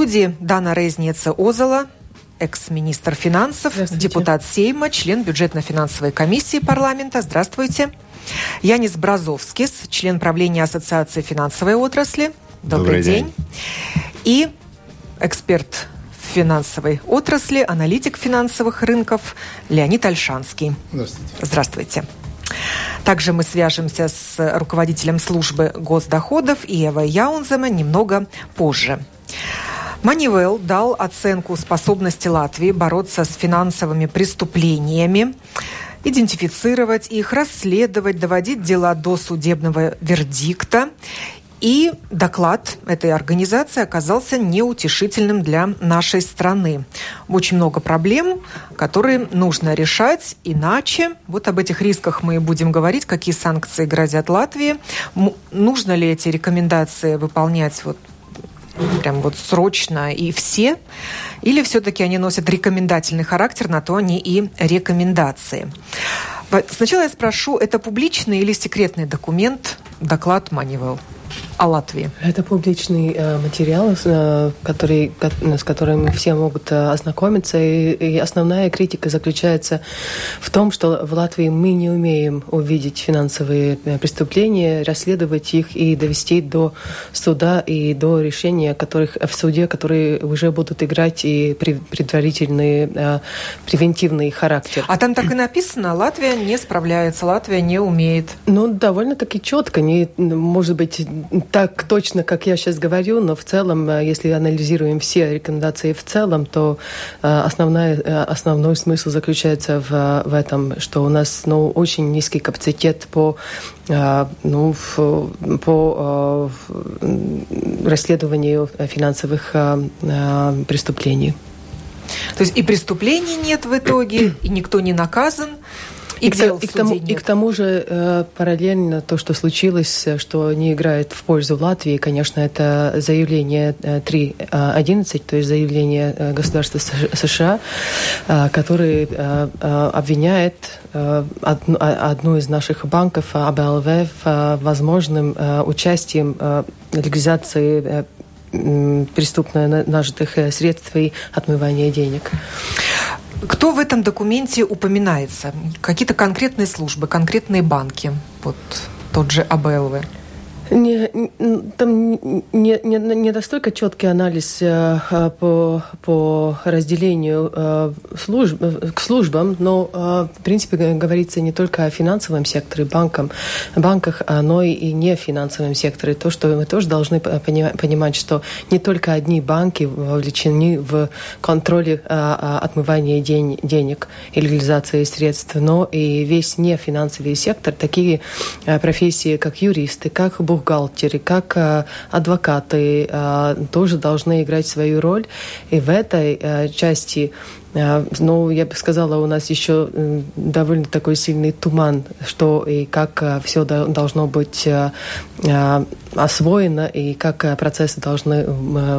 студии Дана Резница Озола, экс-министр финансов, депутат Сейма, член бюджетно-финансовой комиссии парламента. Здравствуйте. Янис Бразовскис, член правления Ассоциации финансовой отрасли. Добрый, Добрый день. день. И эксперт финансовой отрасли, аналитик финансовых рынков Леонид Альшанский. Здравствуйте. Здравствуйте. Также мы свяжемся с руководителем службы госдоходов Иевой Яунзема немного позже. Манивел дал оценку способности Латвии бороться с финансовыми преступлениями, идентифицировать их, расследовать, доводить дела до судебного вердикта и доклад этой организации оказался неутешительным для нашей страны. Очень много проблем, которые нужно решать, иначе вот об этих рисках мы будем говорить, какие санкции грозят Латвии, нужно ли эти рекомендации выполнять вот прям вот срочно и все, или все-таки они носят рекомендательный характер, на то они и рекомендации. Сначала я спрошу, это публичный или секретный документ, доклад Манивелл? О Латвии? Это публичный э, материал, э, который, с которым все могут э, ознакомиться. И, и основная критика заключается в том, что в Латвии мы не умеем увидеть финансовые преступления, расследовать их и довести до суда и до решения, которых в суде, которые уже будут играть и предварительный превентивный характер. А там так и написано, Латвия не справляется, Латвия не умеет. Ну, довольно-таки четко. Не, может быть, так точно, как я сейчас говорю, но в целом, э, если анализируем все рекомендации в целом, то э, основная, э, основной смысл заключается в, в этом, что у нас ну, очень низкий капацитет по, ну, по расследованию финансовых преступлений. То есть и преступлений нет в итоге, и никто не наказан. И, и, к, и, к тому, и к тому же э, параллельно то, что случилось, э, что не играет в пользу Латвии, конечно, это заявление 3.11, э, то есть заявление государства США, который обвиняет одну, одну из наших банков, АБЛВ, в возможным участием легализации преступно нажитых средств и отмывания денег. Кто в этом документе упоминается? Какие-то конкретные службы, конкретные банки? Вот тот же АБЛВ. Не, там не, не, не настолько четкий анализ э, по, по разделению э, служб, э, к службам, но э, в принципе говорится не только о финансовом секторе, банкам, банках, но и не финансовом секторе. То, что мы тоже должны понимать, что не только одни банки вовлечены в контроле э, отмывания день, денег и легализации средств, но и весь нефинансовый сектор, такие э, профессии, как юристы, как бухгалтеры, бухгалтеры, как э, адвокаты э, тоже должны играть свою роль. И в этой э, части ну, я бы сказала, у нас еще довольно такой сильный туман, что и как все должно быть освоено и как процессы должны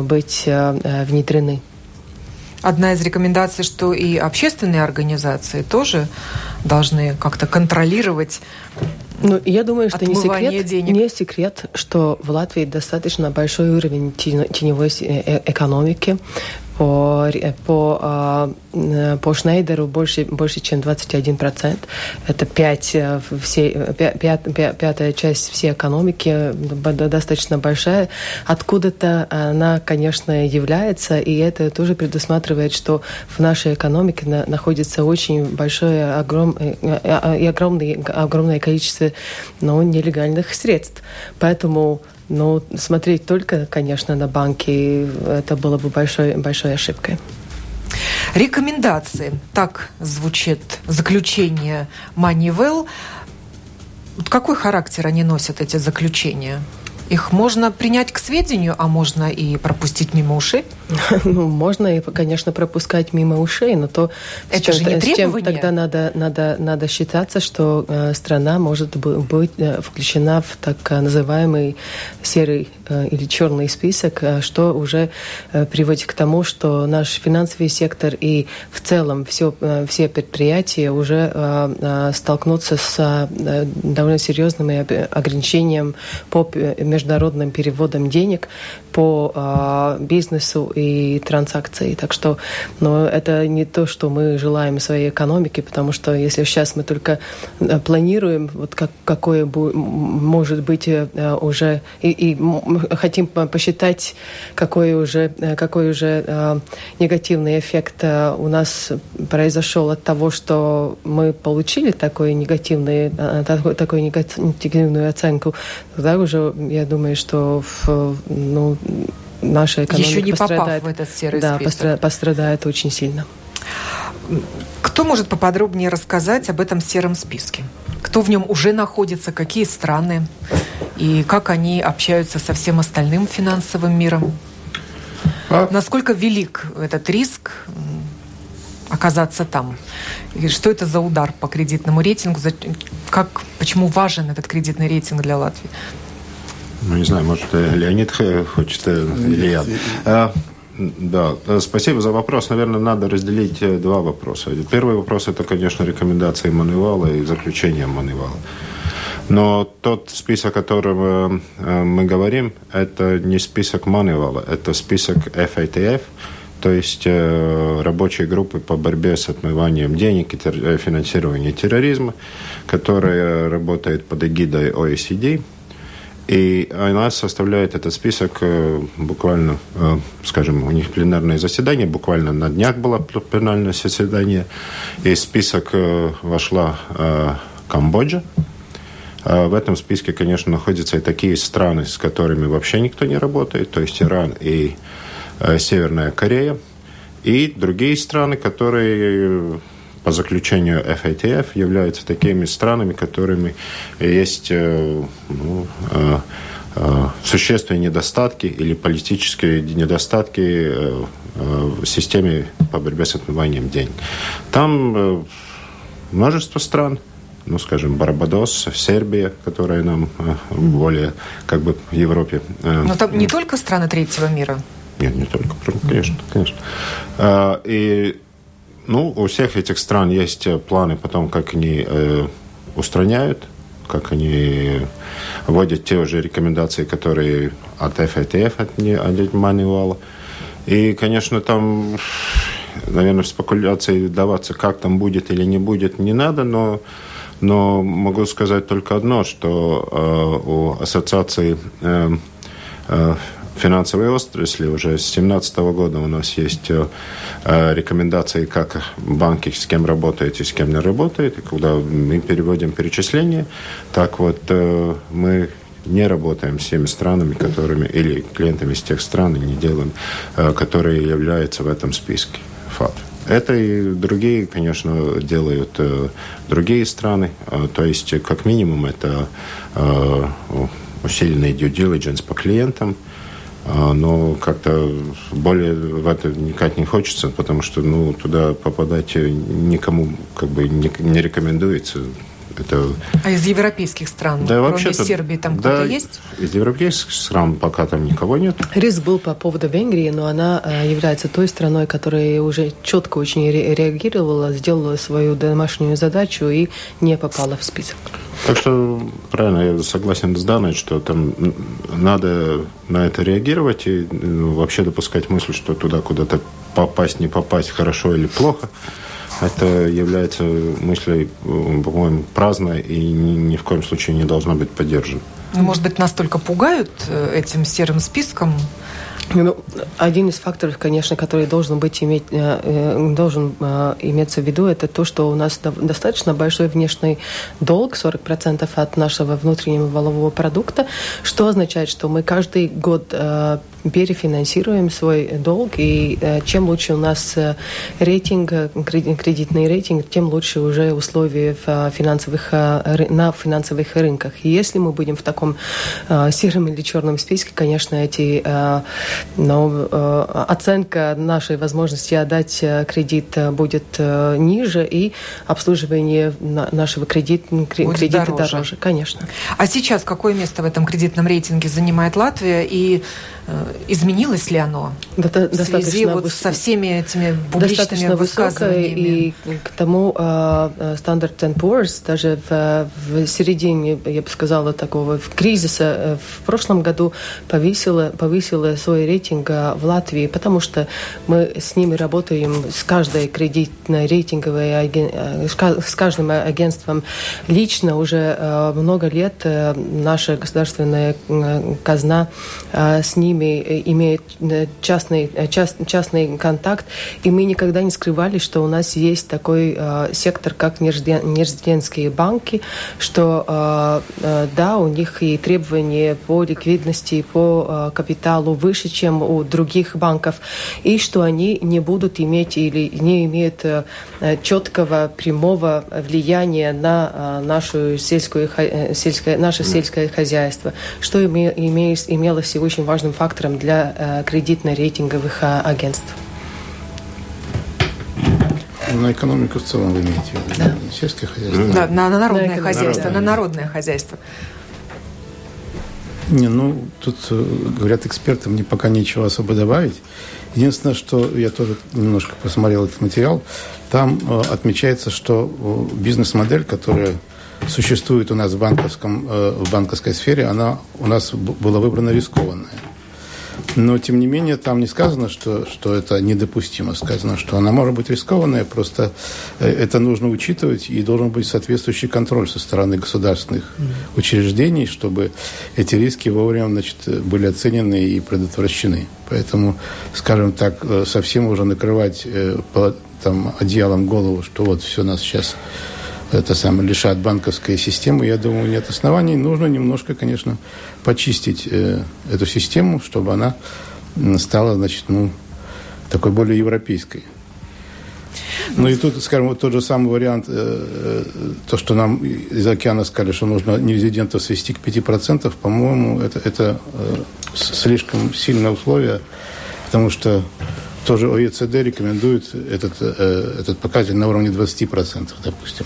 быть внедрены. Одна из рекомендаций, что и общественные организации тоже должны как-то контролировать ну, я думаю, что не секрет, денег. не секрет, что в Латвии достаточно большой уровень теневой э, экономики по, по, а, по Шнейдеру больше, больше чем 21%. Это 5, э, все, 5, 5, пятая часть всей экономики, достаточно большая. Откуда-то она, конечно, является, и это тоже предусматривает, что в нашей экономике на, находится очень большое огром, и огромное, огромное количество ну, нелегальных средств. Поэтому ну, смотреть только, конечно, на банки, это было бы большой, большой ошибкой. Рекомендации. Так звучит заключение Манивелл. Какой характер они носят, эти заключения? Их можно принять к сведению, а можно и пропустить мимо ушей? Ну, можно и, конечно, пропускать мимо ушей, но то, Это с, чем, же не с чем тогда надо, надо, надо считаться, что э, страна может быть э, включена в так называемый серый или черный список, что уже приводит к тому, что наш финансовый сектор и в целом все, все предприятия уже столкнутся с довольно серьезными ограничениями по международным переводам денег, по бизнесу и транзакции. Так что но это не то, что мы желаем своей экономике, потому что если сейчас мы только планируем, вот как, какое может быть уже, и, и хотим посчитать, какой уже, какой уже негативный эффект у нас произошел от того, что мы получили такой негативный, такой, такой негативную оценку, тогда уже, я думаю, что в, ну, наша экономика Еще не пострадает. попав в этот серый да, список. пострадает очень сильно. Кто может поподробнее рассказать об этом сером списке? Кто в нем уже находится, какие страны и как они общаются со всем остальным финансовым миром? А? Насколько велик этот риск оказаться там? И что это за удар по кредитному рейтингу? Как, почему важен этот кредитный рейтинг для Латвии? Ну, не знаю, может, э, Леонид хочет э, или я. А, да, э, спасибо за вопрос. Наверное, надо разделить два вопроса. Первый вопрос – это, конечно, рекомендации Маневала и заключение Маневала. Но тот список, о котором мы говорим, это не список Маневала, это список FATF, то есть рабочей группы по борьбе с отмыванием денег и финансированием терроризма, которая работает под эгидой OECD – и она составляет этот список э, буквально, э, скажем, у них пленарное заседание, буквально на днях было пленарное заседание, и в список э, вошла Камбоджа. В этом списке, конечно, находятся и такие страны, с которыми вообще никто не работает, то есть Иран и Северная Корея, и другие страны, которые по заключению FATF являются такими странами, которыми есть э, ну, э, э, существенные недостатки или политические недостатки в системе по борьбе с отмыванием денег. Там множество стран, ну, скажем, Барбадос, Сербия, которая нам более как бы в Европе. Но там не только страны третьего мира? Нет, не только, конечно, конечно. И ну, у всех этих стран есть э, планы потом, как они э, устраняют, как они вводят те уже рекомендации, которые от FATF, от, от мануала. И, конечно, там, наверное, спекуляции даваться, как там будет или не будет, не надо, но, но могу сказать только одно, что э, у ассоциации э, э, финансовой отрасли. Уже с 2017 года у нас есть э, э, рекомендации, как банки с кем работают и с кем не работают. И когда мы переводим перечисления, так вот э, мы не работаем с теми странами, которыми, или клиентами из тех стран, не делаем, которые являются в этом списке ФАТ. Это и другие, конечно, делают другие страны. То есть, как минимум, это усиленный due diligence по клиентам – но как-то более в это никак не хочется, потому что ну, туда попадать никому как бы не, не рекомендуется. Это... А из европейских стран, да, кроме вообще Сербии, там да, кто-то есть? Из европейских стран пока там никого нет. Риск был по поводу Венгрии, но она э, является той страной, которая уже четко очень реагировала, сделала свою домашнюю задачу и не попала в список. Так что, правильно, я согласен с Даной, что там надо на это реагировать и ну, вообще допускать мысль, что туда куда-то попасть, не попасть, хорошо или плохо. Это является мыслью, по-моему, праздной и ни, ни в коем случае не должна быть поддержана. Ну, может быть, настолько пугают э, этим серым списком, ну, один из факторов, конечно, который должен быть иметь, э, э, должен э, иметься в виду, это то, что у нас достаточно большой внешний долг, 40% от нашего внутреннего валового продукта, что означает, что мы каждый год перефинансируем свой долг, и чем лучше у нас рейтинг, кредитный рейтинг, тем лучше уже условия в финансовых, на финансовых рынках. И если мы будем в таком сером или черном списке, конечно, эти, но оценка нашей возможности отдать кредит будет ниже, и обслуживание нашего кредит, кредита дороже. дороже, конечно. А сейчас какое место в этом кредитном рейтинге занимает Латвия и э, изменилось ли оно До, в связи вот выс... со всеми этими публичными высказываниями? И к тому uh, Standard Poor's даже в, в середине, я бы сказала, такого в кризиса э, в прошлом году повысила, повысила свой рейтинг в Латвии, потому что мы с ними работаем с каждой кредитной рейтинговой с каждым агентством лично уже много лет э, наша государственная э, казна с ними имеет частный, част, частный контакт, и мы никогда не скрывали, что у нас есть такой сектор, как нерезидентские банки, что да, у них и требования по ликвидности, по капиталу выше, чем у других банков, и что они не будут иметь или не имеют четкого прямого влияния на нашу сельскую, э, сельское, наше сельское хозяйство, что име, имелось очень важным фактором для э, кредитно-рейтинговых а, агентств. На экономику в целом вы имеете в виду? Да. Сельское хозяйство? Да, на, на народное на хозяйство. Народное. На народное хозяйство. Не, ну, тут, э, говорят эксперты, мне пока нечего особо добавить. Единственное, что я тоже немножко посмотрел этот материал, там э, отмечается, что э, бизнес-модель, которая существует у нас в, банковском, э, в банковской сфере, она у нас была выбрана рискованная. Но, тем не менее, там не сказано, что, что это недопустимо. Сказано, что она может быть рискованная, просто э, это нужно учитывать, и должен быть соответствующий контроль со стороны государственных mm-hmm. учреждений, чтобы эти риски вовремя значит, были оценены и предотвращены. Поэтому, скажем так, э, совсем уже накрывать э, там, одеялом голову, что вот все нас сейчас это самое, лишат банковской системы, я думаю, нет оснований. Нужно немножко, конечно, почистить э, эту систему, чтобы она стала, значит, ну, такой более европейской. Ну и тут, скажем, вот тот же самый вариант, э, э то, что нам из океана сказали, что нужно нерезидентов свести к 5%, по-моему, это, это э, слишком сильное условие, потому что тоже ОЕЦД рекомендует этот, э, этот показатель на уровне 20%, допустим.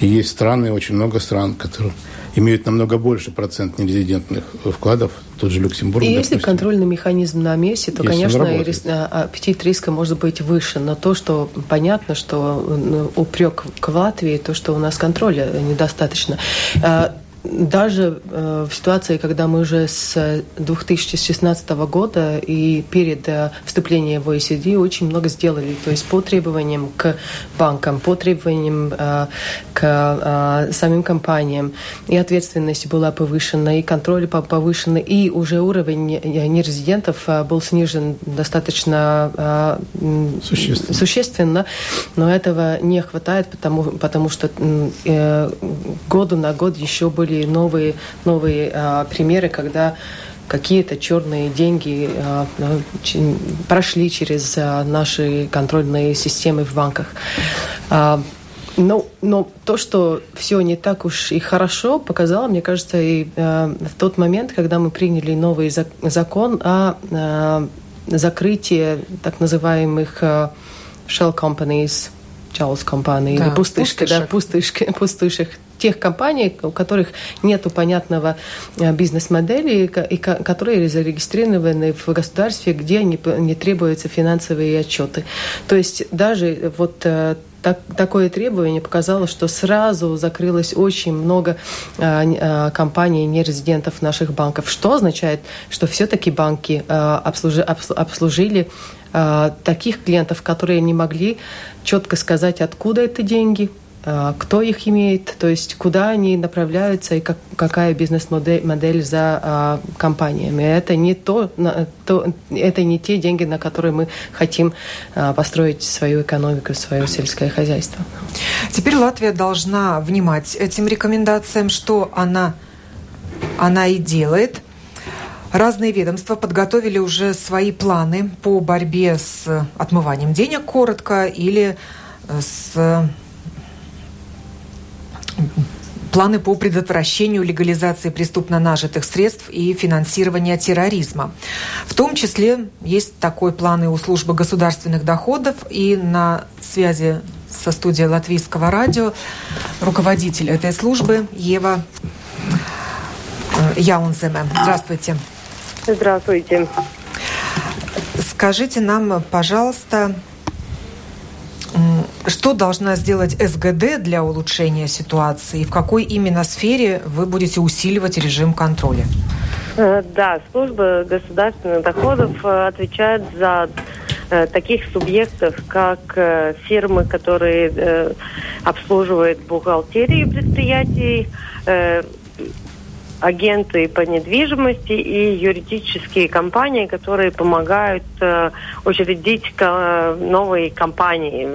И есть страны, очень много стран, которые имеют намного больше процент нерезидентных вкладов, тот же Люксембург. И допустим. если контрольный механизм на месте, то, если конечно, рис, а, аппетит риска может быть выше. Но то, что понятно, что ну, упрек к Латвии, то, что у нас контроля недостаточно. Даже э, в ситуации, когда мы уже с 2016 года и перед э, вступлением в OECD очень много сделали, то есть по требованиям к банкам, по требованиям э, к э, самим компаниям, и ответственность была повышена, и контроль повышен, и уже уровень нерезидентов э, был снижен достаточно э, существенно. существенно, но этого не хватает, потому, потому что э, году на год еще были были новые, новые а, примеры, когда какие-то черные деньги а, прошли через а, наши контрольные системы в банках. А, но, но то, что все не так уж и хорошо, показало, мне кажется, и э, в тот момент, когда мы приняли новый зак закон о э, закрытии так называемых э, shell companies, Charles Company, да, или пустышки, пустышек. да, пустышки, пустышек тех компаний, у которых нет понятного э, бизнес-модели, и которые зарегистрированы в государстве, где не, требуются финансовые отчеты. То есть даже вот э, так, такое требование показало, что сразу закрылось очень много э, компаний нерезидентов наших банков, что означает, что все-таки банки э, обслужи, обслужили э, таких клиентов, которые не могли четко сказать, откуда это деньги, кто их имеет, то есть куда они направляются и как, какая бизнес-модель модель за а, компаниями. Это не то, то, это не те деньги, на которые мы хотим а, построить свою экономику, свое сельское хозяйство. Теперь Латвия должна внимать этим рекомендациям, что она, она и делает. Разные ведомства подготовили уже свои планы по борьбе с отмыванием денег, коротко, или с планы по предотвращению легализации преступно нажитых средств и финансирования терроризма. В том числе есть такой план и у службы государственных доходов, и на связи со студией Латвийского радио руководитель этой службы Ева э, Яунземе. Здравствуйте. Здравствуйте. Скажите нам, пожалуйста, что должна сделать СГД для улучшения ситуации? В какой именно сфере вы будете усиливать режим контроля? Э, да, служба государственных доходов э, отвечает за э, таких субъектов, как фирмы, которые обслуживают бухгалтерию предприятий, агенты по недвижимости и юридические компании, которые помогают э, учредить э, новые компании.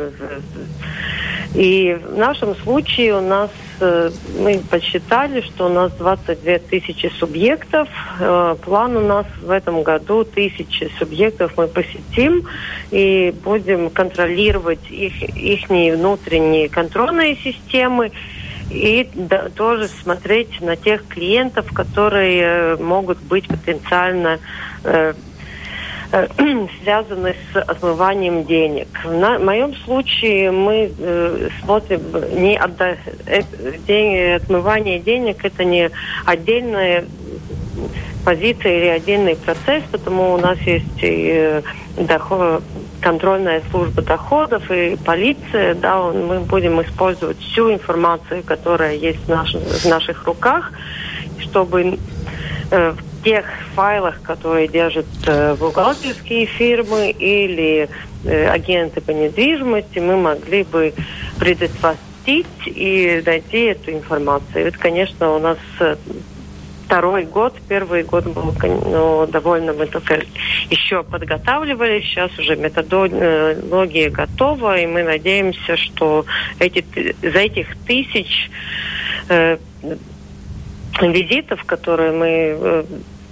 И в нашем случае у нас э, мы подсчитали, что у нас 22 тысячи субъектов. Э, план у нас в этом году тысячи субъектов мы посетим и будем контролировать их, их внутренние контрольные системы и да, тоже смотреть на тех клиентов, которые э, могут быть потенциально э, э, связаны с отмыванием денег. На моем случае мы э, смотрим не отда... э, день, отмывание денег это не отдельная позиция или отдельный процесс, потому у нас есть и э, доход, контрольная служба доходов и полиция, да, мы будем использовать всю информацию, которая есть в, наш, в наших руках, чтобы э, в тех файлах, которые держат э, бухгалтерские фирмы или э, агенты по недвижимости, мы могли бы предотвратить и найти эту информацию. Это, конечно, у нас э, второй год. Первый год был ну, довольно, мы только еще подготавливали. Сейчас уже методология готова, и мы надеемся, что эти, за этих тысяч э, визитов, которые мы э,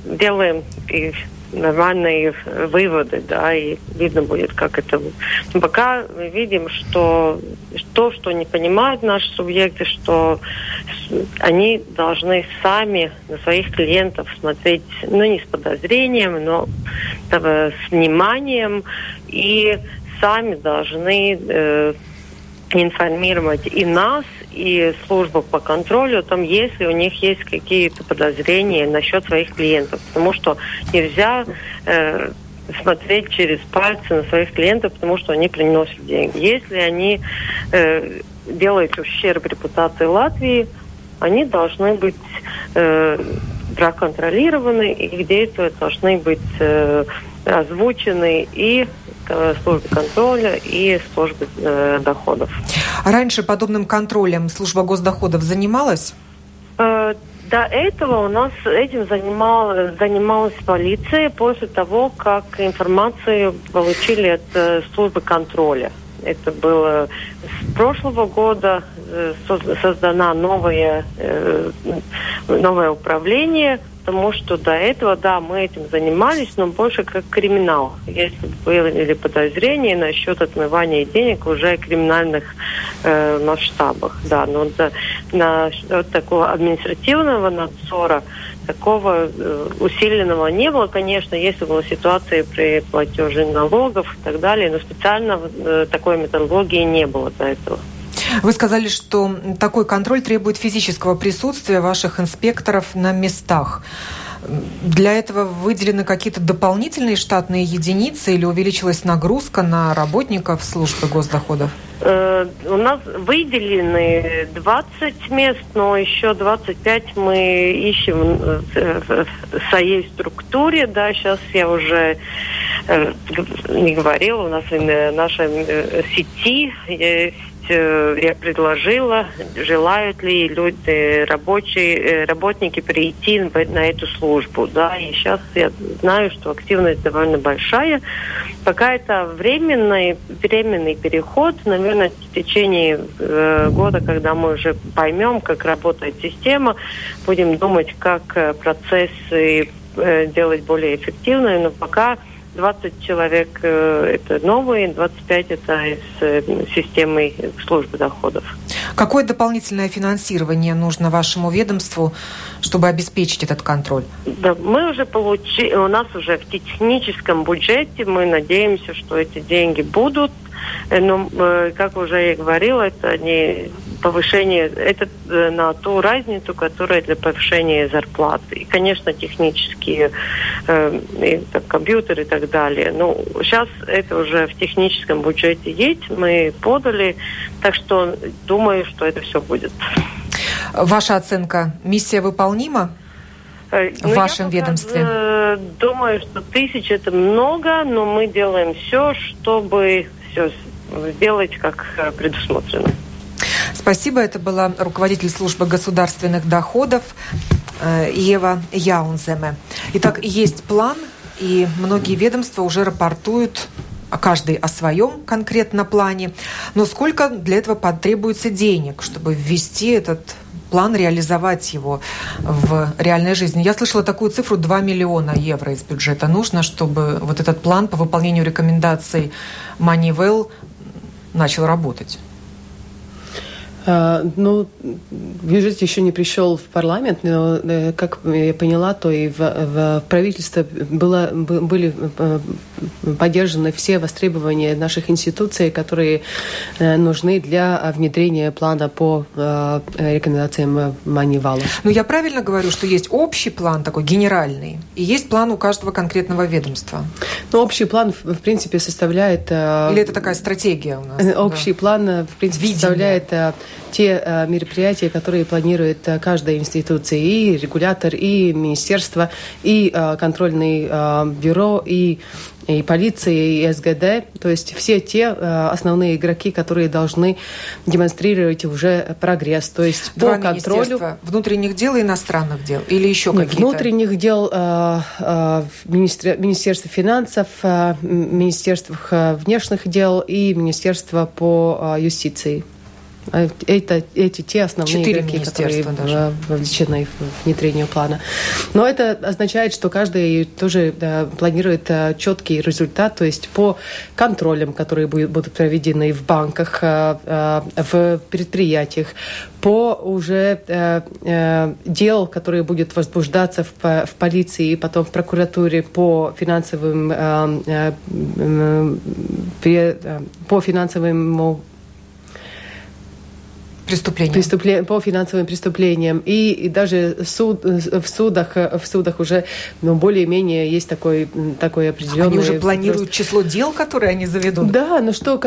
делаем и нормальные выводы, да, и видно будет, как это... Но пока мы видим, что то, что не понимают наши субъекты, что они должны сами на своих клиентов смотреть, ну, не с подозрением, но с вниманием, и сами должны э, информировать и нас, и службу по контролю о том, если у них есть какие-то подозрения насчет своих клиентов. Потому что нельзя э, смотреть через пальцы на своих клиентов, потому что они приносят деньги. Если они э, делают ущерб репутации Латвии, они должны быть э, их действия должны быть э, озвучены и службы контроля и службы э, доходов. Раньше подобным контролем служба госдоходов занималась? Э, до этого у нас этим занимал, занималась полиция после того, как информацию получили от э, службы контроля. Это было с прошлого года э, создана новое, э, новое управление потому что до этого, да, мы этим занимались, но больше как криминал. Если были подозрения насчет отмывания денег уже криминальных э, масштабах, да, но до, на вот такого административного надзора такого э, усиленного не было, конечно, если была ситуация при платеже налогов и так далее, но специально э, такой методологии не было до этого. Вы сказали, что такой контроль требует физического присутствия ваших инспекторов на местах. Для этого выделены какие-то дополнительные штатные единицы или увеличилась нагрузка на работников службы госдоходов? Э, у нас выделены 20 мест, но еще 25 мы ищем в своей структуре. Да, сейчас я уже э, не говорила, у нас в нашей э, сети я предложила, желают ли люди, рабочие, э, работники прийти на эту службу. Да, и сейчас я знаю, что активность довольно большая. Пока это временный, временный переход, наверное, в течение э, года, когда мы уже поймем, как работает система, будем думать, как процессы делать более эффективной, но пока 20 человек э, это новые, 25 это из э, системы службы доходов. Какое дополнительное финансирование нужно вашему ведомству, чтобы обеспечить этот контроль? Да, мы уже получили, у нас уже в техническом бюджете, мы надеемся, что эти деньги будут. Э, но, как уже я говорила, это не повышение, это э, на ту разницу, которая для повышения зарплаты. И, конечно, технические э, и, так, компьютеры и так далее. Ну, сейчас это уже в техническом бюджете есть, мы подали, так что думаю, что это все будет. Ваша оценка, миссия выполнима? Э, в ну, вашем я ведомстве? Э, думаю, что тысяч это много, но мы делаем все, чтобы все сделать как предусмотрено. Спасибо. Это была руководитель службы государственных доходов э, Ева Яунземе. Итак, есть план, и многие ведомства уже рапортуют каждый о своем конкретно плане. Но сколько для этого потребуется денег, чтобы ввести этот план, реализовать его в реальной жизни. Я слышала такую цифру 2 миллиона евро из бюджета. Нужно, чтобы вот этот план по выполнению рекомендаций Moneyvell начал работать. А, ну, бюджет еще не пришел в парламент, но, э, как я поняла, то и в, в правительстве было, были э, поддержаны все востребования наших институций, которые э, нужны для внедрения плана по рекомендациям Манивала. Ну, я правильно говорю, что есть общий план такой генеральный, и есть план у каждого конкретного ведомства? Ну, общий план, в принципе, составляет... Или это такая стратегия у нас? Общий да? план, в принципе, Видение. составляет те э, мероприятия, которые планирует э, каждая институция, и регулятор, и министерство, и э, контрольное бюро, и и полиция, и СГД, то есть все те основные игроки, которые должны демонстрировать уже прогресс, то есть Два по контролю внутренних дел и иностранных дел, или еще какие-то? Внутренних дел Министерство финансов, Министерство внешних дел и Министерство по юстиции. А это, эти те основные Четыре игроки, которые даже. вовлечены в внедрение плана. Но это означает, что каждый тоже да, планирует а, четкий результат, то есть по контролям, которые будут проведены в банках, а, в предприятиях, по уже э, э, дел, которые будут возбуждаться в, в полиции и потом в прокуратуре по финансовым э, э, по финансовому преступлениям. Преступле... По финансовым преступлениям. И, и даже суд, в, судах, в судах уже ну, более-менее есть такой, такой определенный... Они уже планируют просто... число дел, которые они заведут? Да, но что,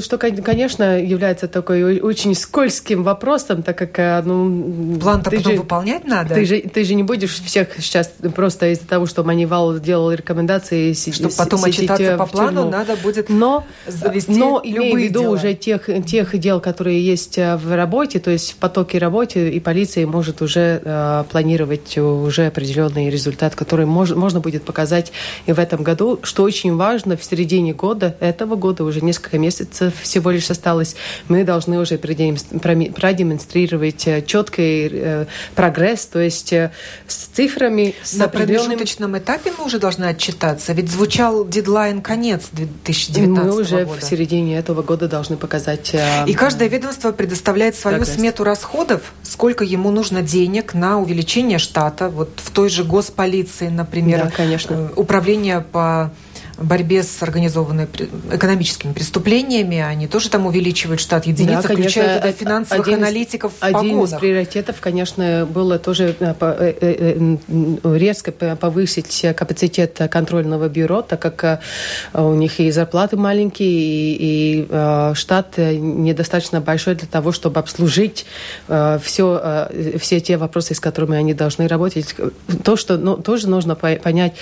что, конечно, является такой очень скользким вопросом, так как... Э, ну, План-то потом же, выполнять надо? Ты же, ты же не будешь всех сейчас просто из-за того, что Манивал делал рекомендации... Чтобы потом отчитаться по плану, надо будет но, завести Но имея в виду дела. уже тех, тех дел, которые есть э, в работе, то есть в потоке работы, и полиция может уже э, планировать уже определенный результат, который мож, можно будет показать и в этом году. Что очень важно, в середине года, этого года, уже несколько месяцев всего лишь осталось, мы должны уже продемонстрировать э, четкий э, прогресс, то есть э, с цифрами, с На определенным... промежуточном этапе мы уже должны отчитаться, ведь звучал дедлайн конец 2019 Мы уже года. в середине этого года должны показать... Э, и каждое ведомство предоставляет свою прогресс. смету расходов, сколько ему нужно денег на увеличение штата, вот в той же госполиции, например, да, конечно. Э, управление по борьбе с организованными экономическими преступлениями. Они тоже там увеличивают штат единиц, да, включая туда финансовых один аналитиков в Один из приоритетов, конечно, было тоже э, э, э, резко повысить капацитет контрольного бюро, так как у них и зарплаты маленькие, и, и штат недостаточно большой для того, чтобы обслужить все, все те вопросы, с которыми они должны работать. То, что ну, тоже нужно понять,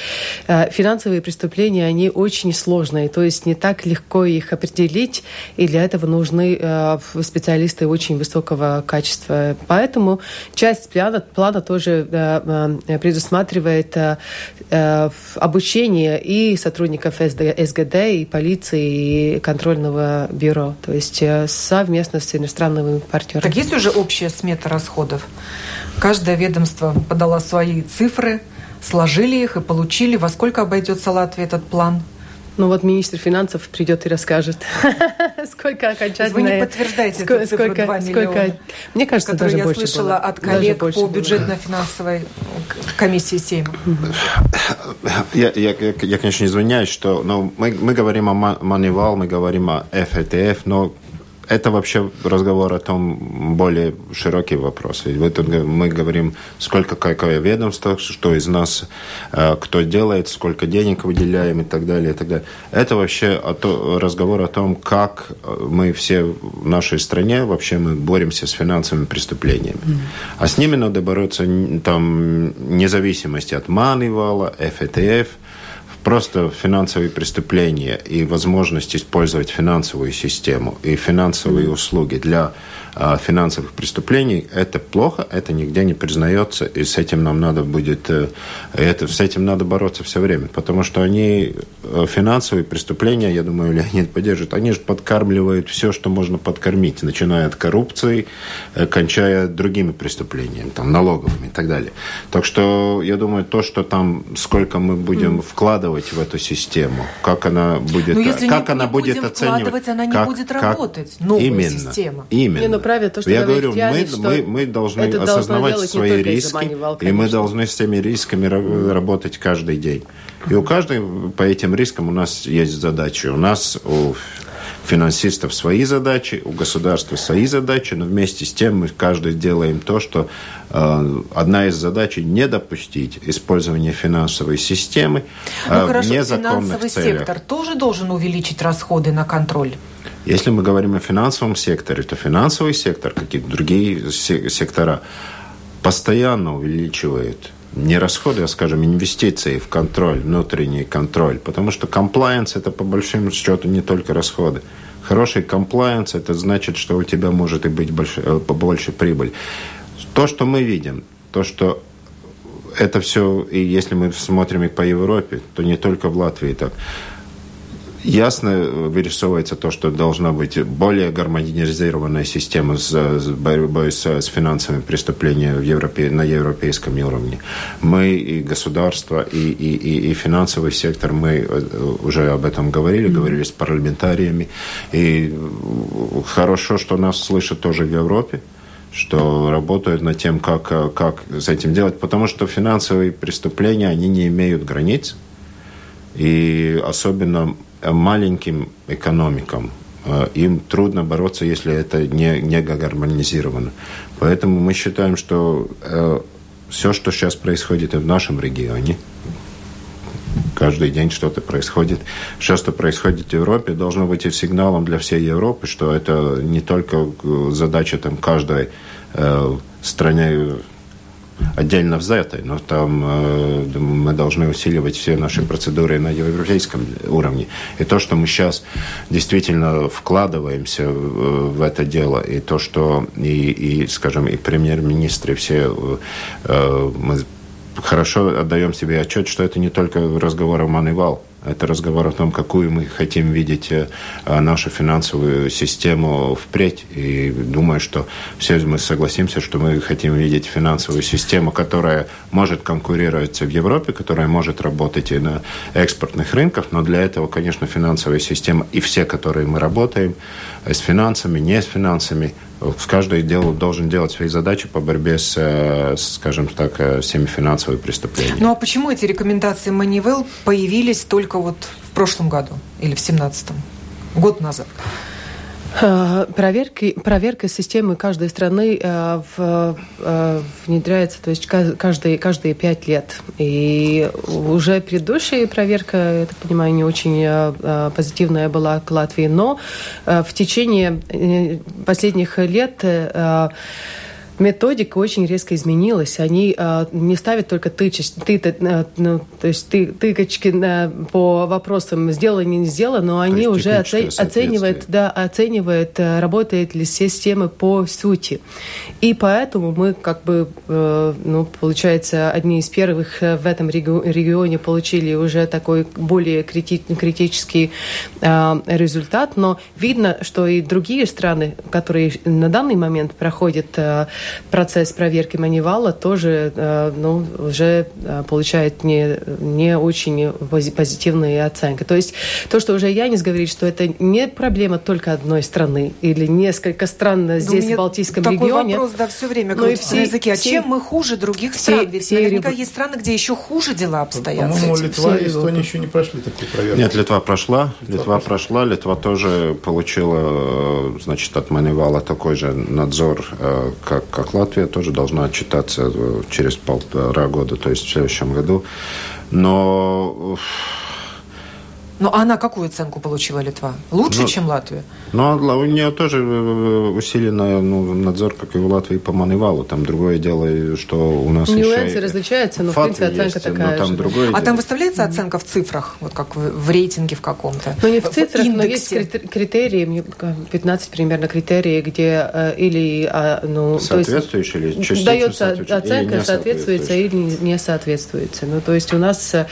финансовые преступления, они очень сложные, то есть не так легко их определить, и для этого нужны э, специалисты очень высокого качества. Поэтому часть плана, плана тоже э, э, предусматривает обучение и сотрудников СГД, и полиции, и контрольного бюро, то есть совместно с иностранными партнерами. Так есть уже общая смета расходов? Каждое ведомство подало свои цифры – сложили их и получили. Во сколько обойдется Латвии этот план? Ну вот министр финансов придет и расскажет, сколько окончательно... Вы не подтверждаете сколько, эту цифру 2 миллиона, сколько... Мне кажется, даже я больше слышала было. от коллег по бюджетно-финансовой комиссии Сейма. Я, я, я, конечно, извиняюсь, что но мы, мы говорим о Манивал, мы говорим о FATF, но это вообще разговор о том более широкий вопрос. И в этом мы говорим, сколько какое ведомство, что из нас, э, кто делает, сколько денег выделяем и так далее, и так далее. Это вообще разговор о том, как мы все в нашей стране вообще мы боремся с финансовыми преступлениями. Mm. А с ними надо бороться там независимости от Манивала, ФТФ – просто финансовые преступления и возможность использовать финансовую систему и финансовые услуги для финансовых преступлений, это плохо, это нигде не признается, и с этим нам надо будет, э, это, с этим надо бороться все время, потому что они, э, финансовые преступления, я думаю, Леонид поддержит, они же подкармливают все, что можно подкормить, начиная от коррупции, э, кончая другими преступлениями, там, налоговыми и так далее. Так что, я думаю, то, что там, сколько мы будем mm. вкладывать в эту систему, как она будет, если как не, она не будет оценивать, она не как, будет как, работать, новая именно, система. Именно. Не, ну, праве то, что Я говорю, Янис, мы, что мы, мы должны осознавать свои риски, и мы должны с этими рисками работать каждый день. И у каждого по этим рискам у нас есть задачи. У нас у финансистов свои задачи, у государства свои задачи, но вместе с тем мы каждый делаем то, что э, одна из задач не допустить использования финансовой системы э, ну, хорошо, в незаконных финансовый целях. сектор тоже должен увеличить расходы на контроль? Если мы говорим о финансовом секторе, то финансовый сектор, как и другие сектора, постоянно увеличивает не расходы, а, скажем, инвестиции в контроль, внутренний контроль. Потому что комплайенс – это, по большому счету, не только расходы. Хороший комплайенс – это значит, что у тебя может и быть больше, э, побольше прибыль. То, что мы видим, то, что это все, и если мы смотрим и по Европе, то не только в Латвии так – ясно вырисовывается то, что должна быть более гармонизированная система с, с борьбой с, с финансовыми преступлениями в Европе, на европейском уровне. Мы и государство, и, и, и, и финансовый сектор, мы э, уже об этом говорили, mm-hmm. говорили с парламентариями. И хорошо, что нас слышат тоже в Европе что работают над тем, как, как с этим делать, потому что финансовые преступления, они не имеют границ, и особенно маленьким экономикам. Э, им трудно бороться, если это не, не гармонизировано. Поэтому мы считаем, что э, все, что сейчас происходит в нашем регионе, каждый день что-то происходит. Все, что происходит в Европе, должно быть и сигналом для всей Европы, что это не только задача там, каждой э, стране отдельно взятой, но там э, мы должны усиливать все наши процедуры на европейском уровне. И то, что мы сейчас действительно вкладываемся в, это дело, и то, что и, и скажем, и премьер-министры все э, мы хорошо отдаем себе отчет, что это не только разговор о Манивал, это разговор о том, какую мы хотим видеть э, нашу финансовую систему впредь. И думаю, что все мы согласимся, что мы хотим видеть финансовую систему, которая может конкурировать в Европе, которая может работать и на экспортных рынках. Но для этого, конечно, финансовая система и все, которые мы работаем, э, с финансами, не с финансами, каждый дел, должен делать свои задачи по борьбе с, э, скажем так, э, всеми финансовыми преступлениями. Ну а почему эти рекомендации Манивел появились только вот в прошлом году или в семнадцатом, год назад? Э, проверки, проверка системы каждой страны э, в, э, внедряется то есть каждые, каждые пять лет. И уже предыдущая проверка, я так понимаю, не очень позитивная была к Латвии, но в течение последних лет методика очень резко изменилась. Они э, не ставят только тычеч, ты, э, ну, то есть ты, тыкочки э, по вопросам сделано, не сделано, но они уже оце, оценивают, да, оценивают, э, работает ли система по сути. И поэтому мы, как бы, э, ну, получается, одни из первых в этом регионе получили уже такой более крити критический э, результат, но видно, что и другие страны, которые на данный момент проходят э, процесс проверки Манивала тоже ну, уже получает не, не очень позитивные оценки. То есть то, что уже Янис говорит, что это не проблема только одной страны или несколько стран да здесь, в Балтийском такой регионе. вопрос, да, все время крутится на языке. А все, чем мы хуже других все, стран? Ведь все наверняка реб... есть страны, где еще хуже дела обстоят. По-моему, Литва и Эстония еще не прошли такую проверку. Нет, Литва прошла. Литва, Литва прошла. Литва тоже получила, значит, от Манивала такой же надзор, э, как, как Латвия, тоже должна отчитаться э, через полтора года, то есть в следующем году. Но ну, а она какую оценку получила Литва? Лучше, ну, чем Латвия? Ну, у нее тоже э, усиленный ну, надзор, как и у Латвии по Маневалу. Там другое дело, что у нас Нюансы еще... различаются, но, в принципе, оценка есть, такая но там же. Другое а дело. там выставляется оценка в цифрах, вот как в, в рейтинге в каком-то? Ну, не в цифрах, в но есть критерии, 15 примерно критерий, где э, или... А, ну, соответствующие или частично Дается оценка, соответствуется или не соответствуется. Ну, то есть у нас э,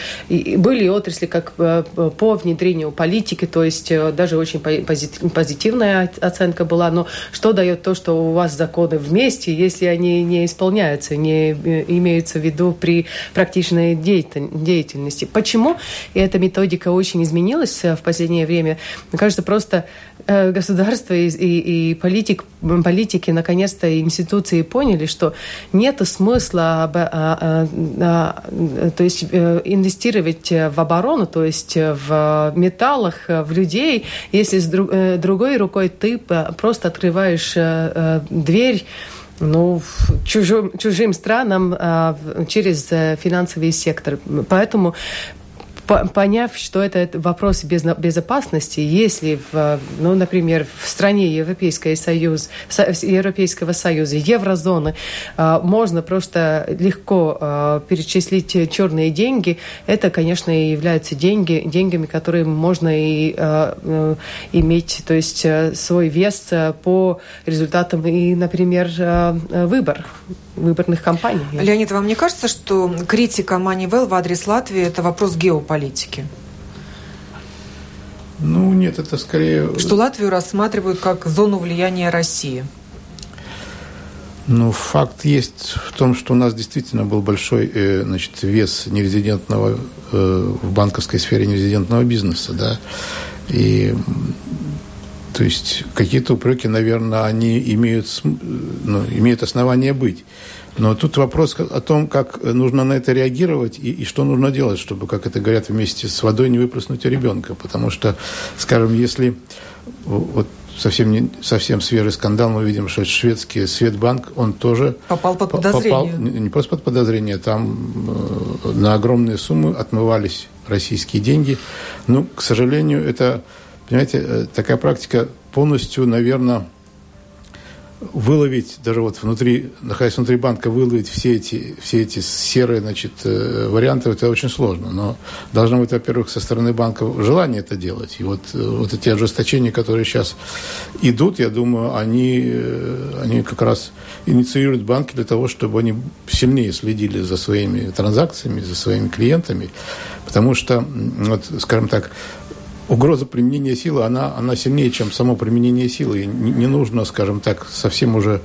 были отрасли, как по внедрению политики, то есть э, даже очень позитивная оценка была. Но что дает то, что у вас законы вместе, если они не исполняются, не э, имеются в виду при практичной деятельности? Почему эта методика очень изменилась э, в последнее время? Мне кажется, просто государство и, и, и политик, политики, наконец-то институции поняли, что нет смысла а, а, а, то есть, инвестировать в оборону, то есть в металлах, э, в людей, если с э, другой рукой ты просто открываешь э, дверь ну, чужим, чужим странам а, через финансовый сектор. Поэтому поняв, что это вопрос безопасности, если, в, ну, например, в стране Европейского Союза, Европейского Союза, еврозоны, а, можно просто легко а, перечислить черные деньги, это, конечно, и являются деньги, деньгами, которые можно и а, э, иметь, то есть э, свой вес э, по результатам и, например, выбор выборных кампаний. Леонид, вам не кажется, что критика Манивелл в адрес Латвии – это вопрос геополитики? Ну, нет, это скорее... Что Латвию рассматривают как зону влияния России? Ну, факт есть в том, что у нас действительно был большой э, значит, вес нерезидентного э, в банковской сфере нерезидентного бизнеса, да, и то есть какие-то упреки, наверное, они имеют, ну, имеют основания быть. Но тут вопрос о том, как нужно на это реагировать и, и что нужно делать, чтобы, как это говорят, вместе с водой не выплеснуть ребенка. Потому что, скажем, если вот совсем, не, совсем свежий скандал, мы видим, что шведский Светбанк, он тоже... Попал под подозрение. Попал, не просто под подозрение, там э, на огромные суммы отмывались российские деньги. Ну, к сожалению, это Понимаете, э, такая практика полностью, наверное, выловить, даже вот внутри, находясь внутри банка, выловить все эти, все эти серые значит, э, варианты, это очень сложно. Но должно быть, во-первых, со стороны банка желание это делать. И вот, э, вот эти ожесточения, которые сейчас идут, я думаю, они, они как раз инициируют банки для того, чтобы они сильнее следили за своими транзакциями, за своими клиентами. Потому что, вот, скажем так, угроза применения силы, она, она сильнее, чем само применение силы. И не, не нужно, скажем так, совсем уже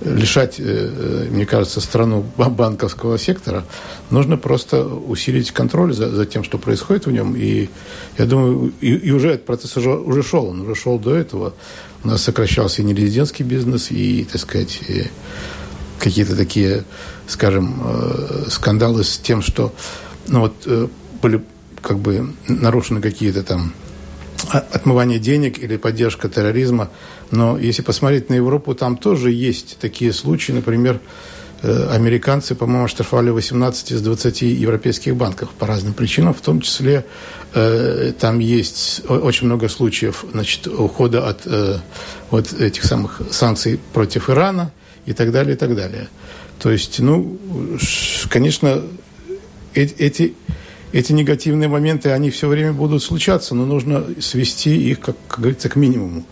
лишать, э, э, мне кажется, страну банковского сектора. Нужно просто усилить контроль за, за тем, что происходит в нем. И я думаю, и, и уже этот процесс уже, уже шел, он уже шел до этого. У нас сокращался и нерезидентский бизнес, и, так сказать, и какие-то такие, скажем, э, скандалы с тем, что ну, вот, были как бы нарушены какие-то там отмывание денег или поддержка терроризма. Но если посмотреть на Европу, там тоже есть такие случаи. Например, э, американцы, по-моему, оштрафовали 18 из 20 европейских банков по разным причинам, в том числе э, там есть очень много случаев значит, ухода от э, вот этих самых санкций против Ирана и так далее, и так далее. То есть, ну, конечно, эти эти негативные моменты, они все время будут случаться, но нужно свести их, как, как говорится, к минимуму,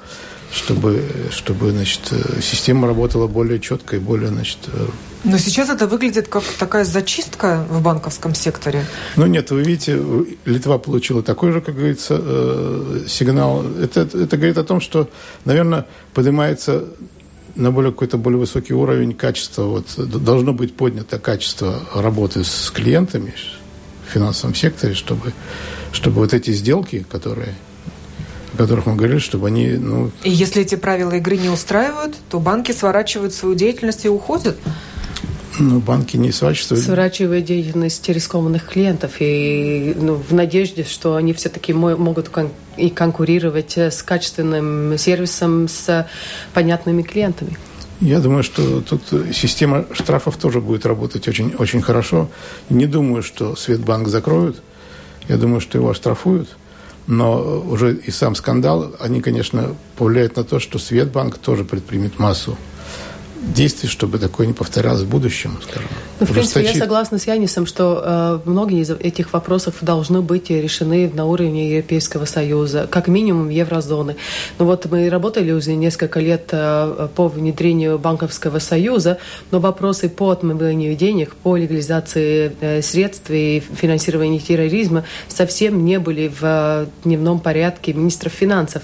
чтобы, чтобы значит, система работала более четко и более... Значит, э, но сейчас это выглядит как такая зачистка в банковском секторе. Ну нет, вы видите, Литва получила такой же, как говорится, э, сигнал. Это, это говорит о том, что, наверное, поднимается на более какой-то более высокий уровень качества. Вот, должно быть поднято качество работы с клиентами в финансовом секторе, чтобы, чтобы вот эти сделки, которые о которых мы говорили, чтобы они... Ну... И если эти правила игры не устраивают, то банки сворачивают свою деятельность и уходят? Ну, банки не сворачивают. Сворачивают деятельность рискованных клиентов и ну, в надежде, что они все-таки могут кон- и конкурировать с качественным сервисом, с понятными клиентами. Я думаю, что тут система штрафов тоже будет работать очень, очень хорошо. Не думаю, что Светбанк закроют. Я думаю, что его оштрафуют. Но уже и сам скандал, они, конечно, повлияют на то, что Светбанк тоже предпримет массу действий, чтобы такое не повторялось в будущем, скажем. Ну, в принципе, я согласна с Янисом, что э, многие из этих вопросов должны быть решены на уровне Европейского Союза, как минимум еврозоны. Но вот мы работали уже несколько лет э, по внедрению банковского союза, но вопросы по отмыванию денег, по легализации э, средств и финансированию терроризма совсем не были в э, дневном порядке министров финансов.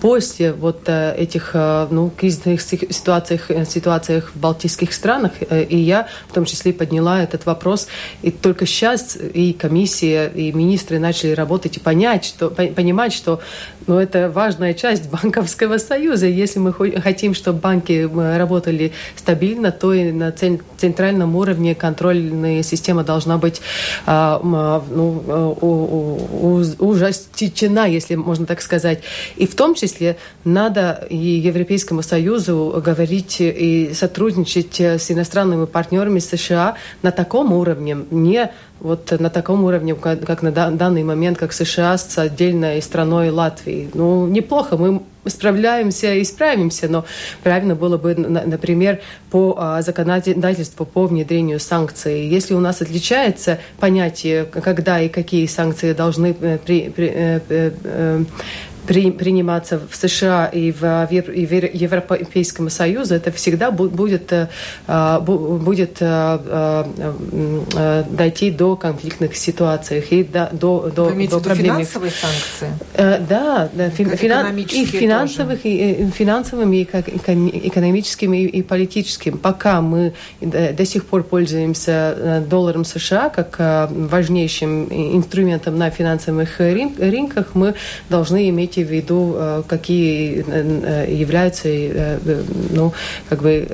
После вот э, этих э, ну, кризисных ситуациях, э, ситуациях в балтийских странах, э, и я в том числе подняла этот вопрос. И только сейчас и комиссия, и министры начали работать и понять, что, понимать, что ну, это важная часть банковского союза. Если мы хотим, чтобы банки работали стабильно, то и на центральном уровне контрольная система должна быть а, ну, ужесточена, если можно так сказать. И в том числе надо и Европейскому Союзу говорить и сотрудничать с иностранными партнерами США на таком уровне, не вот на таком уровне, как на данный момент, как США с отдельной страной Латвии. Ну, неплохо, мы справляемся и справимся, но правильно было бы, например, по а, законодательству по внедрению санкций. Если у нас отличается понятие, когда и какие санкции должны э, при, при, э, э, при, приниматься в США и в, и в Европейском Союзе, это всегда будет, э, будет э, э, дойти до конфликтных ситуаций и до, до, до, Вы до проблем. финансовые санкции? Да, да фин, и финансовых, и финансовыми, и экономическими, и политическими. Пока мы до сих пор пользуемся долларом США как важнейшим инструментом на финансовых рынках, мы должны иметь имейте в виду, э, какие э, э, являются, ну, как бы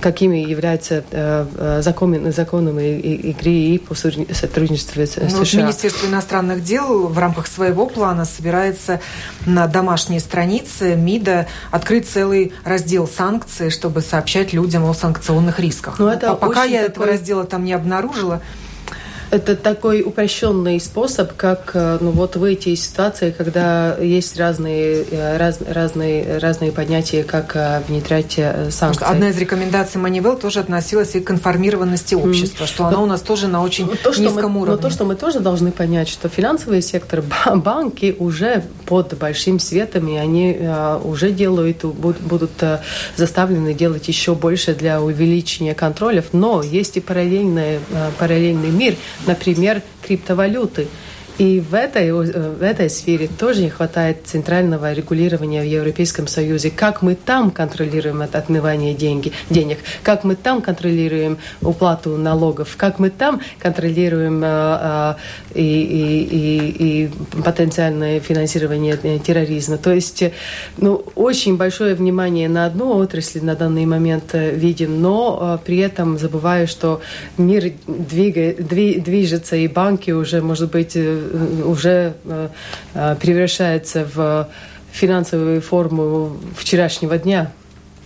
какими являются э, законами, законами игры и по сотрудничеству с ну, США. Министерство иностранных дел в рамках своего плана собирается на домашней странице МИДа открыть целый раздел санкций, чтобы сообщать людям о санкционных рисках. Но это а пока я такой... этого раздела там не обнаружила, это такой упрощенный способ, как э, ну, вот выйти из ситуации, когда есть разные, э, раз, разные, разные понятия, как э, внедрять санкции. Одна из рекомендаций Манивел тоже относилась и к информированности общества, mm. что но, оно у нас тоже на очень то, низком мы, уровне. Но то, что мы тоже должны понять, что финансовый сектор, банки уже под большим светом, и они уже делают, будут заставлены делать еще больше для увеличения контролев, но есть и параллельный, параллельный мир, например, криптовалюты. И в этой, в этой сфере тоже не хватает центрального регулирования в Европейском Союзе. Как мы там контролируем это отмывание деньги, денег, как мы там контролируем уплату налогов, как мы там контролируем э, э, и, и, и, и потенциальное финансирование э, терроризма. То есть ну, очень большое внимание на одну отрасль на данный момент э, видим, но э, при этом забываю, что мир двигает, движется, и банки уже, может быть, э, уже э, э, превращается в финансовую форму вчерашнего дня.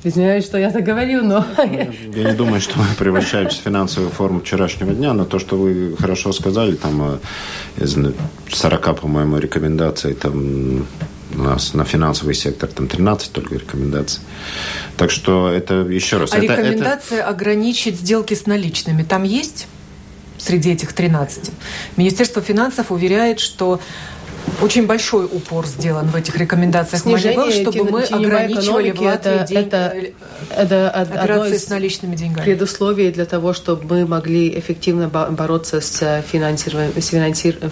Извиняюсь, что я так говорю, но... Я не думаю, что мы превращаемся в финансовую форму вчерашнего дня, но то, что вы хорошо сказали, там э, из 40, по-моему, рекомендаций, там у нас на финансовый сектор там 13 только рекомендаций. Так что это еще раз. А это, рекомендация это... ограничить сделки с наличными там есть? Среди этих 13. Министерство финансов уверяет, что Очень большой упор сделан в этих рекомендациях Снижение чтобы мы ограничивали в Латвии это, день, это, это операции с наличными деньгами. Предусловий для того, чтобы мы могли эффективно бороться с финансовыми, с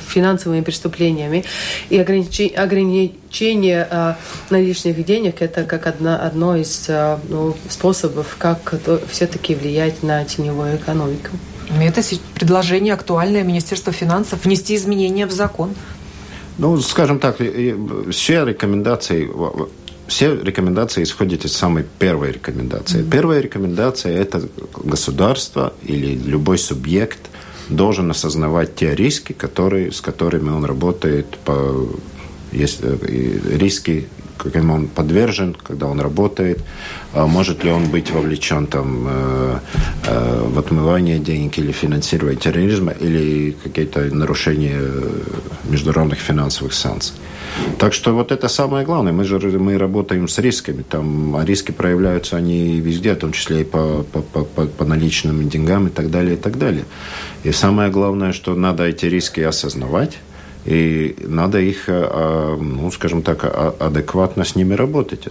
финансовыми преступлениями. И ограничение, ограничение а, наличных денег – это как одна, одно из а, ну, способов, как все-таки влиять на теневую экономику. Это предложение актуальное Министерства финансов внести изменения в закон. Ну, скажем так, все рекомендации все рекомендации исходят из самой первой рекомендации. Mm-hmm. Первая рекомендация – это государство или любой субъект должен осознавать те риски, которые, с которыми он работает, по, есть, риски каким он подвержен, когда он работает, а может ли он быть вовлечен там, э, э, в отмывание денег или финансирование терроризма или какие-то нарушения международных финансовых санкций. Так что вот это самое главное. Мы же мы работаем с рисками. Там, риски проявляются они везде, в том числе и по, по, по, по наличным деньгам и так далее, и так далее. И самое главное, что надо эти риски осознавать, и надо их, э, а, ну, скажем так, а, адекватно с ними работать.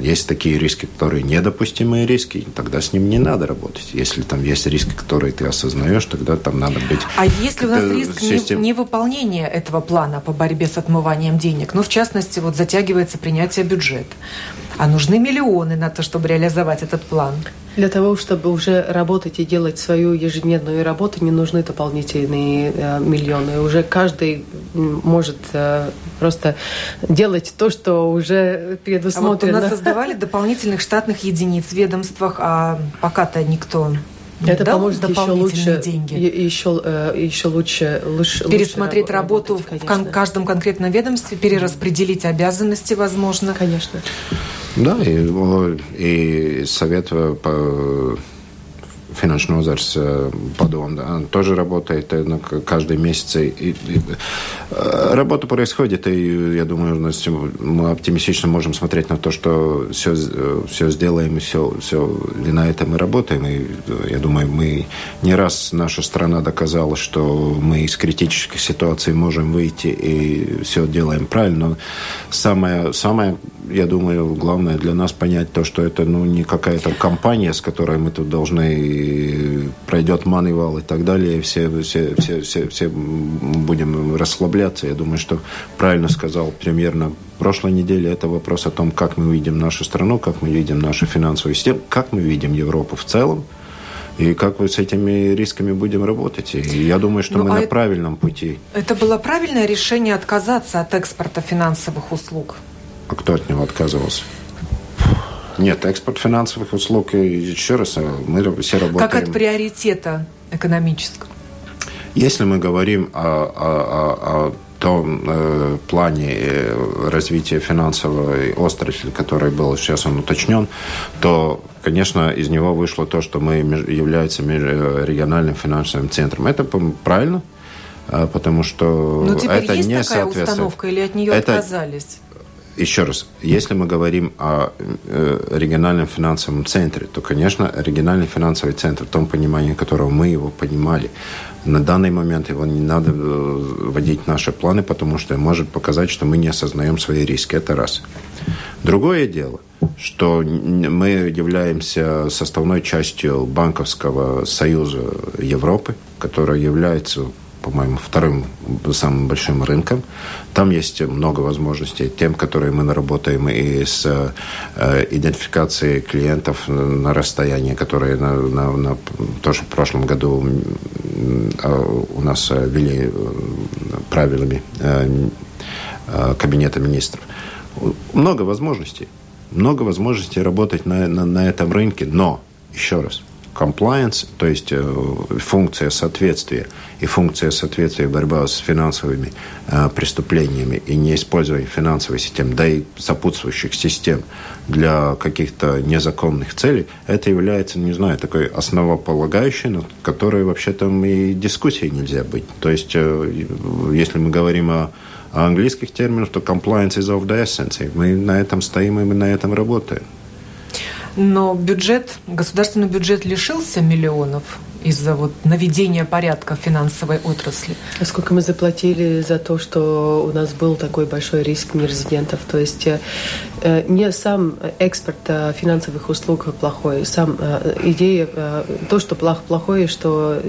Есть такие риски, которые недопустимые риски, тогда с ним не надо работать. Если там есть риски, которые ты осознаешь, тогда там надо быть... А если у нас риск систем... невыполнения этого плана по борьбе с отмыванием денег, ну, в частности, вот затягивается принятие бюджета, а нужны миллионы на то, чтобы реализовать этот план? Для того, чтобы уже работать и делать свою ежедневную работу, не нужны дополнительные э, миллионы. Уже каждый может э, просто делать то, что уже предусмотрено. А вот у нас создавали дополнительных штатных единиц в ведомствах, а пока-то никто это дал поможет еще лучше, деньги. Еще, э, еще лучше, лучше пересмотреть лучше работу работать, в кон- каждом конкретном ведомстве, перераспределить обязанности, возможно. Конечно. Да, и, и совет по Финансовый нозарс подом, да, тоже работает ну, каждый месяц. И, и, работа происходит, и я думаю, мы оптимистично можем смотреть на то, что все, все сделаем, все, все и на этом мы работаем. И я думаю, мы не раз наша страна доказала, что мы из критических ситуаций можем выйти и все делаем правильно. Но самое, самое я думаю, главное для нас понять то, что это ну, не какая-то компания, с которой мы тут должны пройдет манивал и так далее, и все, все, все, все, все будем расслабляться. Я думаю, что правильно сказал премьер на прошлой неделе, это вопрос о том, как мы видим нашу страну, как мы видим нашу финансовую систему, как мы видим Европу в целом, и как мы с этими рисками будем работать. И я думаю, что ну, мы а на это, правильном пути. Это было правильное решение отказаться от экспорта финансовых услуг? А кто от него отказывался? Нет, экспорт финансовых услуг, еще раз, мы все работаем... Как от приоритета экономического? Если мы говорим о, о, о, о том э, плане э, развития финансовой отрасли, который был сейчас он уточнен, то, конечно, из него вышло то, что мы являемся региональным финансовым центром. Это правильно, э, потому что Но теперь это есть не такая установка или от нее это, отказались? Еще раз, если мы говорим о э, региональном финансовом центре, то, конечно, региональный финансовый центр, в том понимании, которого мы его понимали, на данный момент его не надо э, вводить в наши планы, потому что может показать, что мы не осознаем свои риски. Это раз. Другое дело, что мы являемся составной частью банковского союза Европы, который является по-моему, вторым самым большим рынком. Там есть много возможностей тем, которые мы наработаем и с э, идентификацией клиентов на расстоянии, которые на, на, на, тоже в прошлом году э, у нас ввели э, правилами э, э, Кабинета министров. Много возможностей. Много возможностей работать на, на, на этом рынке, но, еще раз, compliance, то есть э, функция соответствия и функция соответствия борьба с финансовыми э, преступлениями и не использование финансовой системы, да и сопутствующих систем для каких-то незаконных целей, это является, не знаю, такой основополагающей, над которой вообще там и дискуссии нельзя быть. То есть, э, если мы говорим о английских терминах, то compliance is of the essence. Мы на этом стоим, и мы на этом работаем. Но бюджет, государственный бюджет лишился миллионов. из-за вот наведения порядка в финансовой отрасли? А сколько мы заплатили за то, что у нас был такой большой риск нерезидентов? То есть э, не сам экспорт э, финансовых услуг плохой, сам э, идея, то, что плохое, что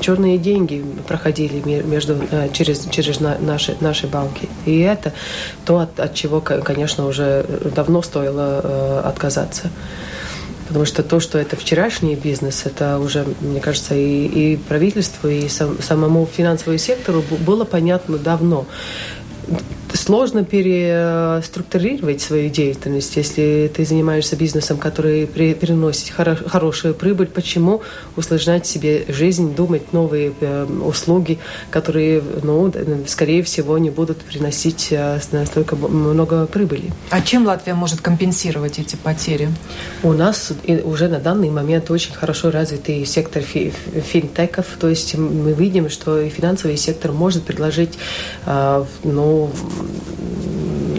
черные деньги проходили между, через, через наши, наши банки. И это то, от, от чего, конечно, уже давно стоило отказаться. Потому что то, что это вчерашний бизнес, это уже, мне кажется, и, и правительству, и сам, самому финансовому сектору было понятно давно сложно переструктурировать свою деятельность, если ты занимаешься бизнесом, который при, приносит хоро, хорошую прибыль. Почему усложнять себе жизнь, думать новые э, услуги, которые, ну, скорее всего, не будут приносить э, настолько много прибыли? А чем Латвия может компенсировать эти потери? У нас уже на данный момент очень хорошо развитый сектор фи финтеков, то есть мы видим, что и финансовый сектор может предложить, э, ну,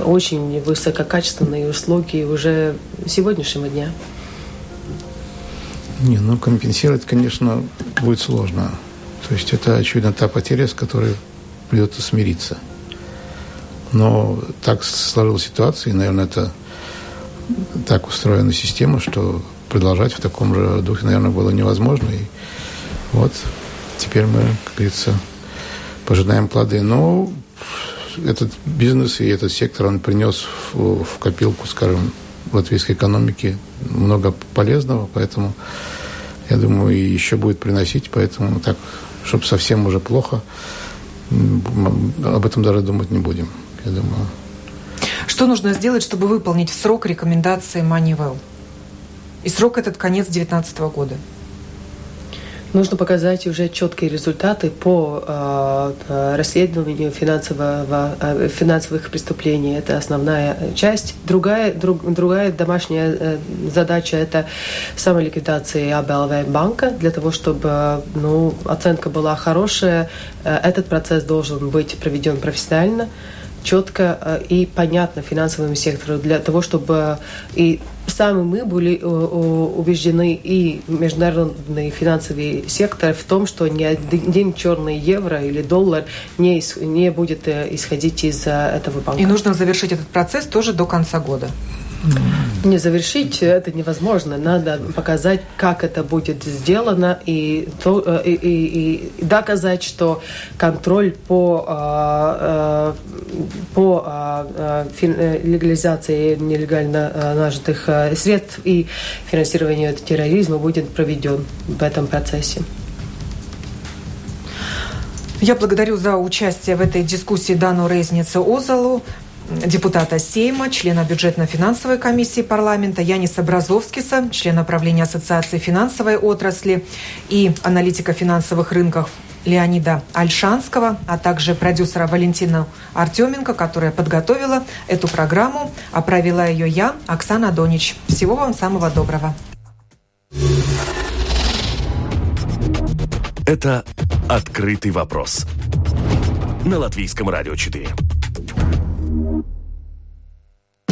очень высококачественные услуги уже сегодняшнего дня. Не, ну компенсировать, конечно, будет сложно. То есть это, очевидно, та потеря, с которой придется смириться. Но так сложилась ситуация, и, наверное, это так устроена система, что продолжать в таком же духе, наверное, было невозможно. И вот теперь мы, как говорится, пожинаем плоды. Но этот бизнес и этот сектор, он принес в, в копилку, скажем, латвийской экономики много полезного, поэтому я думаю, и еще будет приносить, поэтому так, чтобы совсем уже плохо, об этом даже думать не будем, я думаю. Что нужно сделать, чтобы выполнить в срок рекомендации Moneyval? И срок этот конец 2019 года. Нужно показать уже четкие результаты по э, расследованию финансового, э, финансовых преступлений. Это основная часть. Другая, друг, другая домашняя э, задача – это самоликвидация АБЛВ банка для того, чтобы ну, оценка была хорошая. Э, этот процесс должен быть проведен профессионально четко э, и понятно финансовому сектору для того, чтобы и сами мы были убеждены и международный финансовый сектор в том, что ни один черный евро или доллар не, не будет исходить из этого банка. И нужно завершить этот процесс тоже до конца года. Не завершить это невозможно. Надо показать, как это будет сделано, и, то, э, и, и, и доказать, что контроль по, э, э, по легализации нелегально нажитых средств и финансированию терроризма будет проведен в этом процессе. Я благодарю за участие в этой дискуссии Дану Резницу Озалу, депутата Сейма, члена бюджетно-финансовой комиссии парламента, Яниса Бразовскиса, члена правления Ассоциации финансовой отрасли и аналитика финансовых рынков Леонида Альшанского, а также продюсера Валентина Артеменко, которая подготовила эту программу, а провела ее я, Оксана Донич. Всего вам самого доброго. Это «Открытый вопрос» на Латвийском радио 4.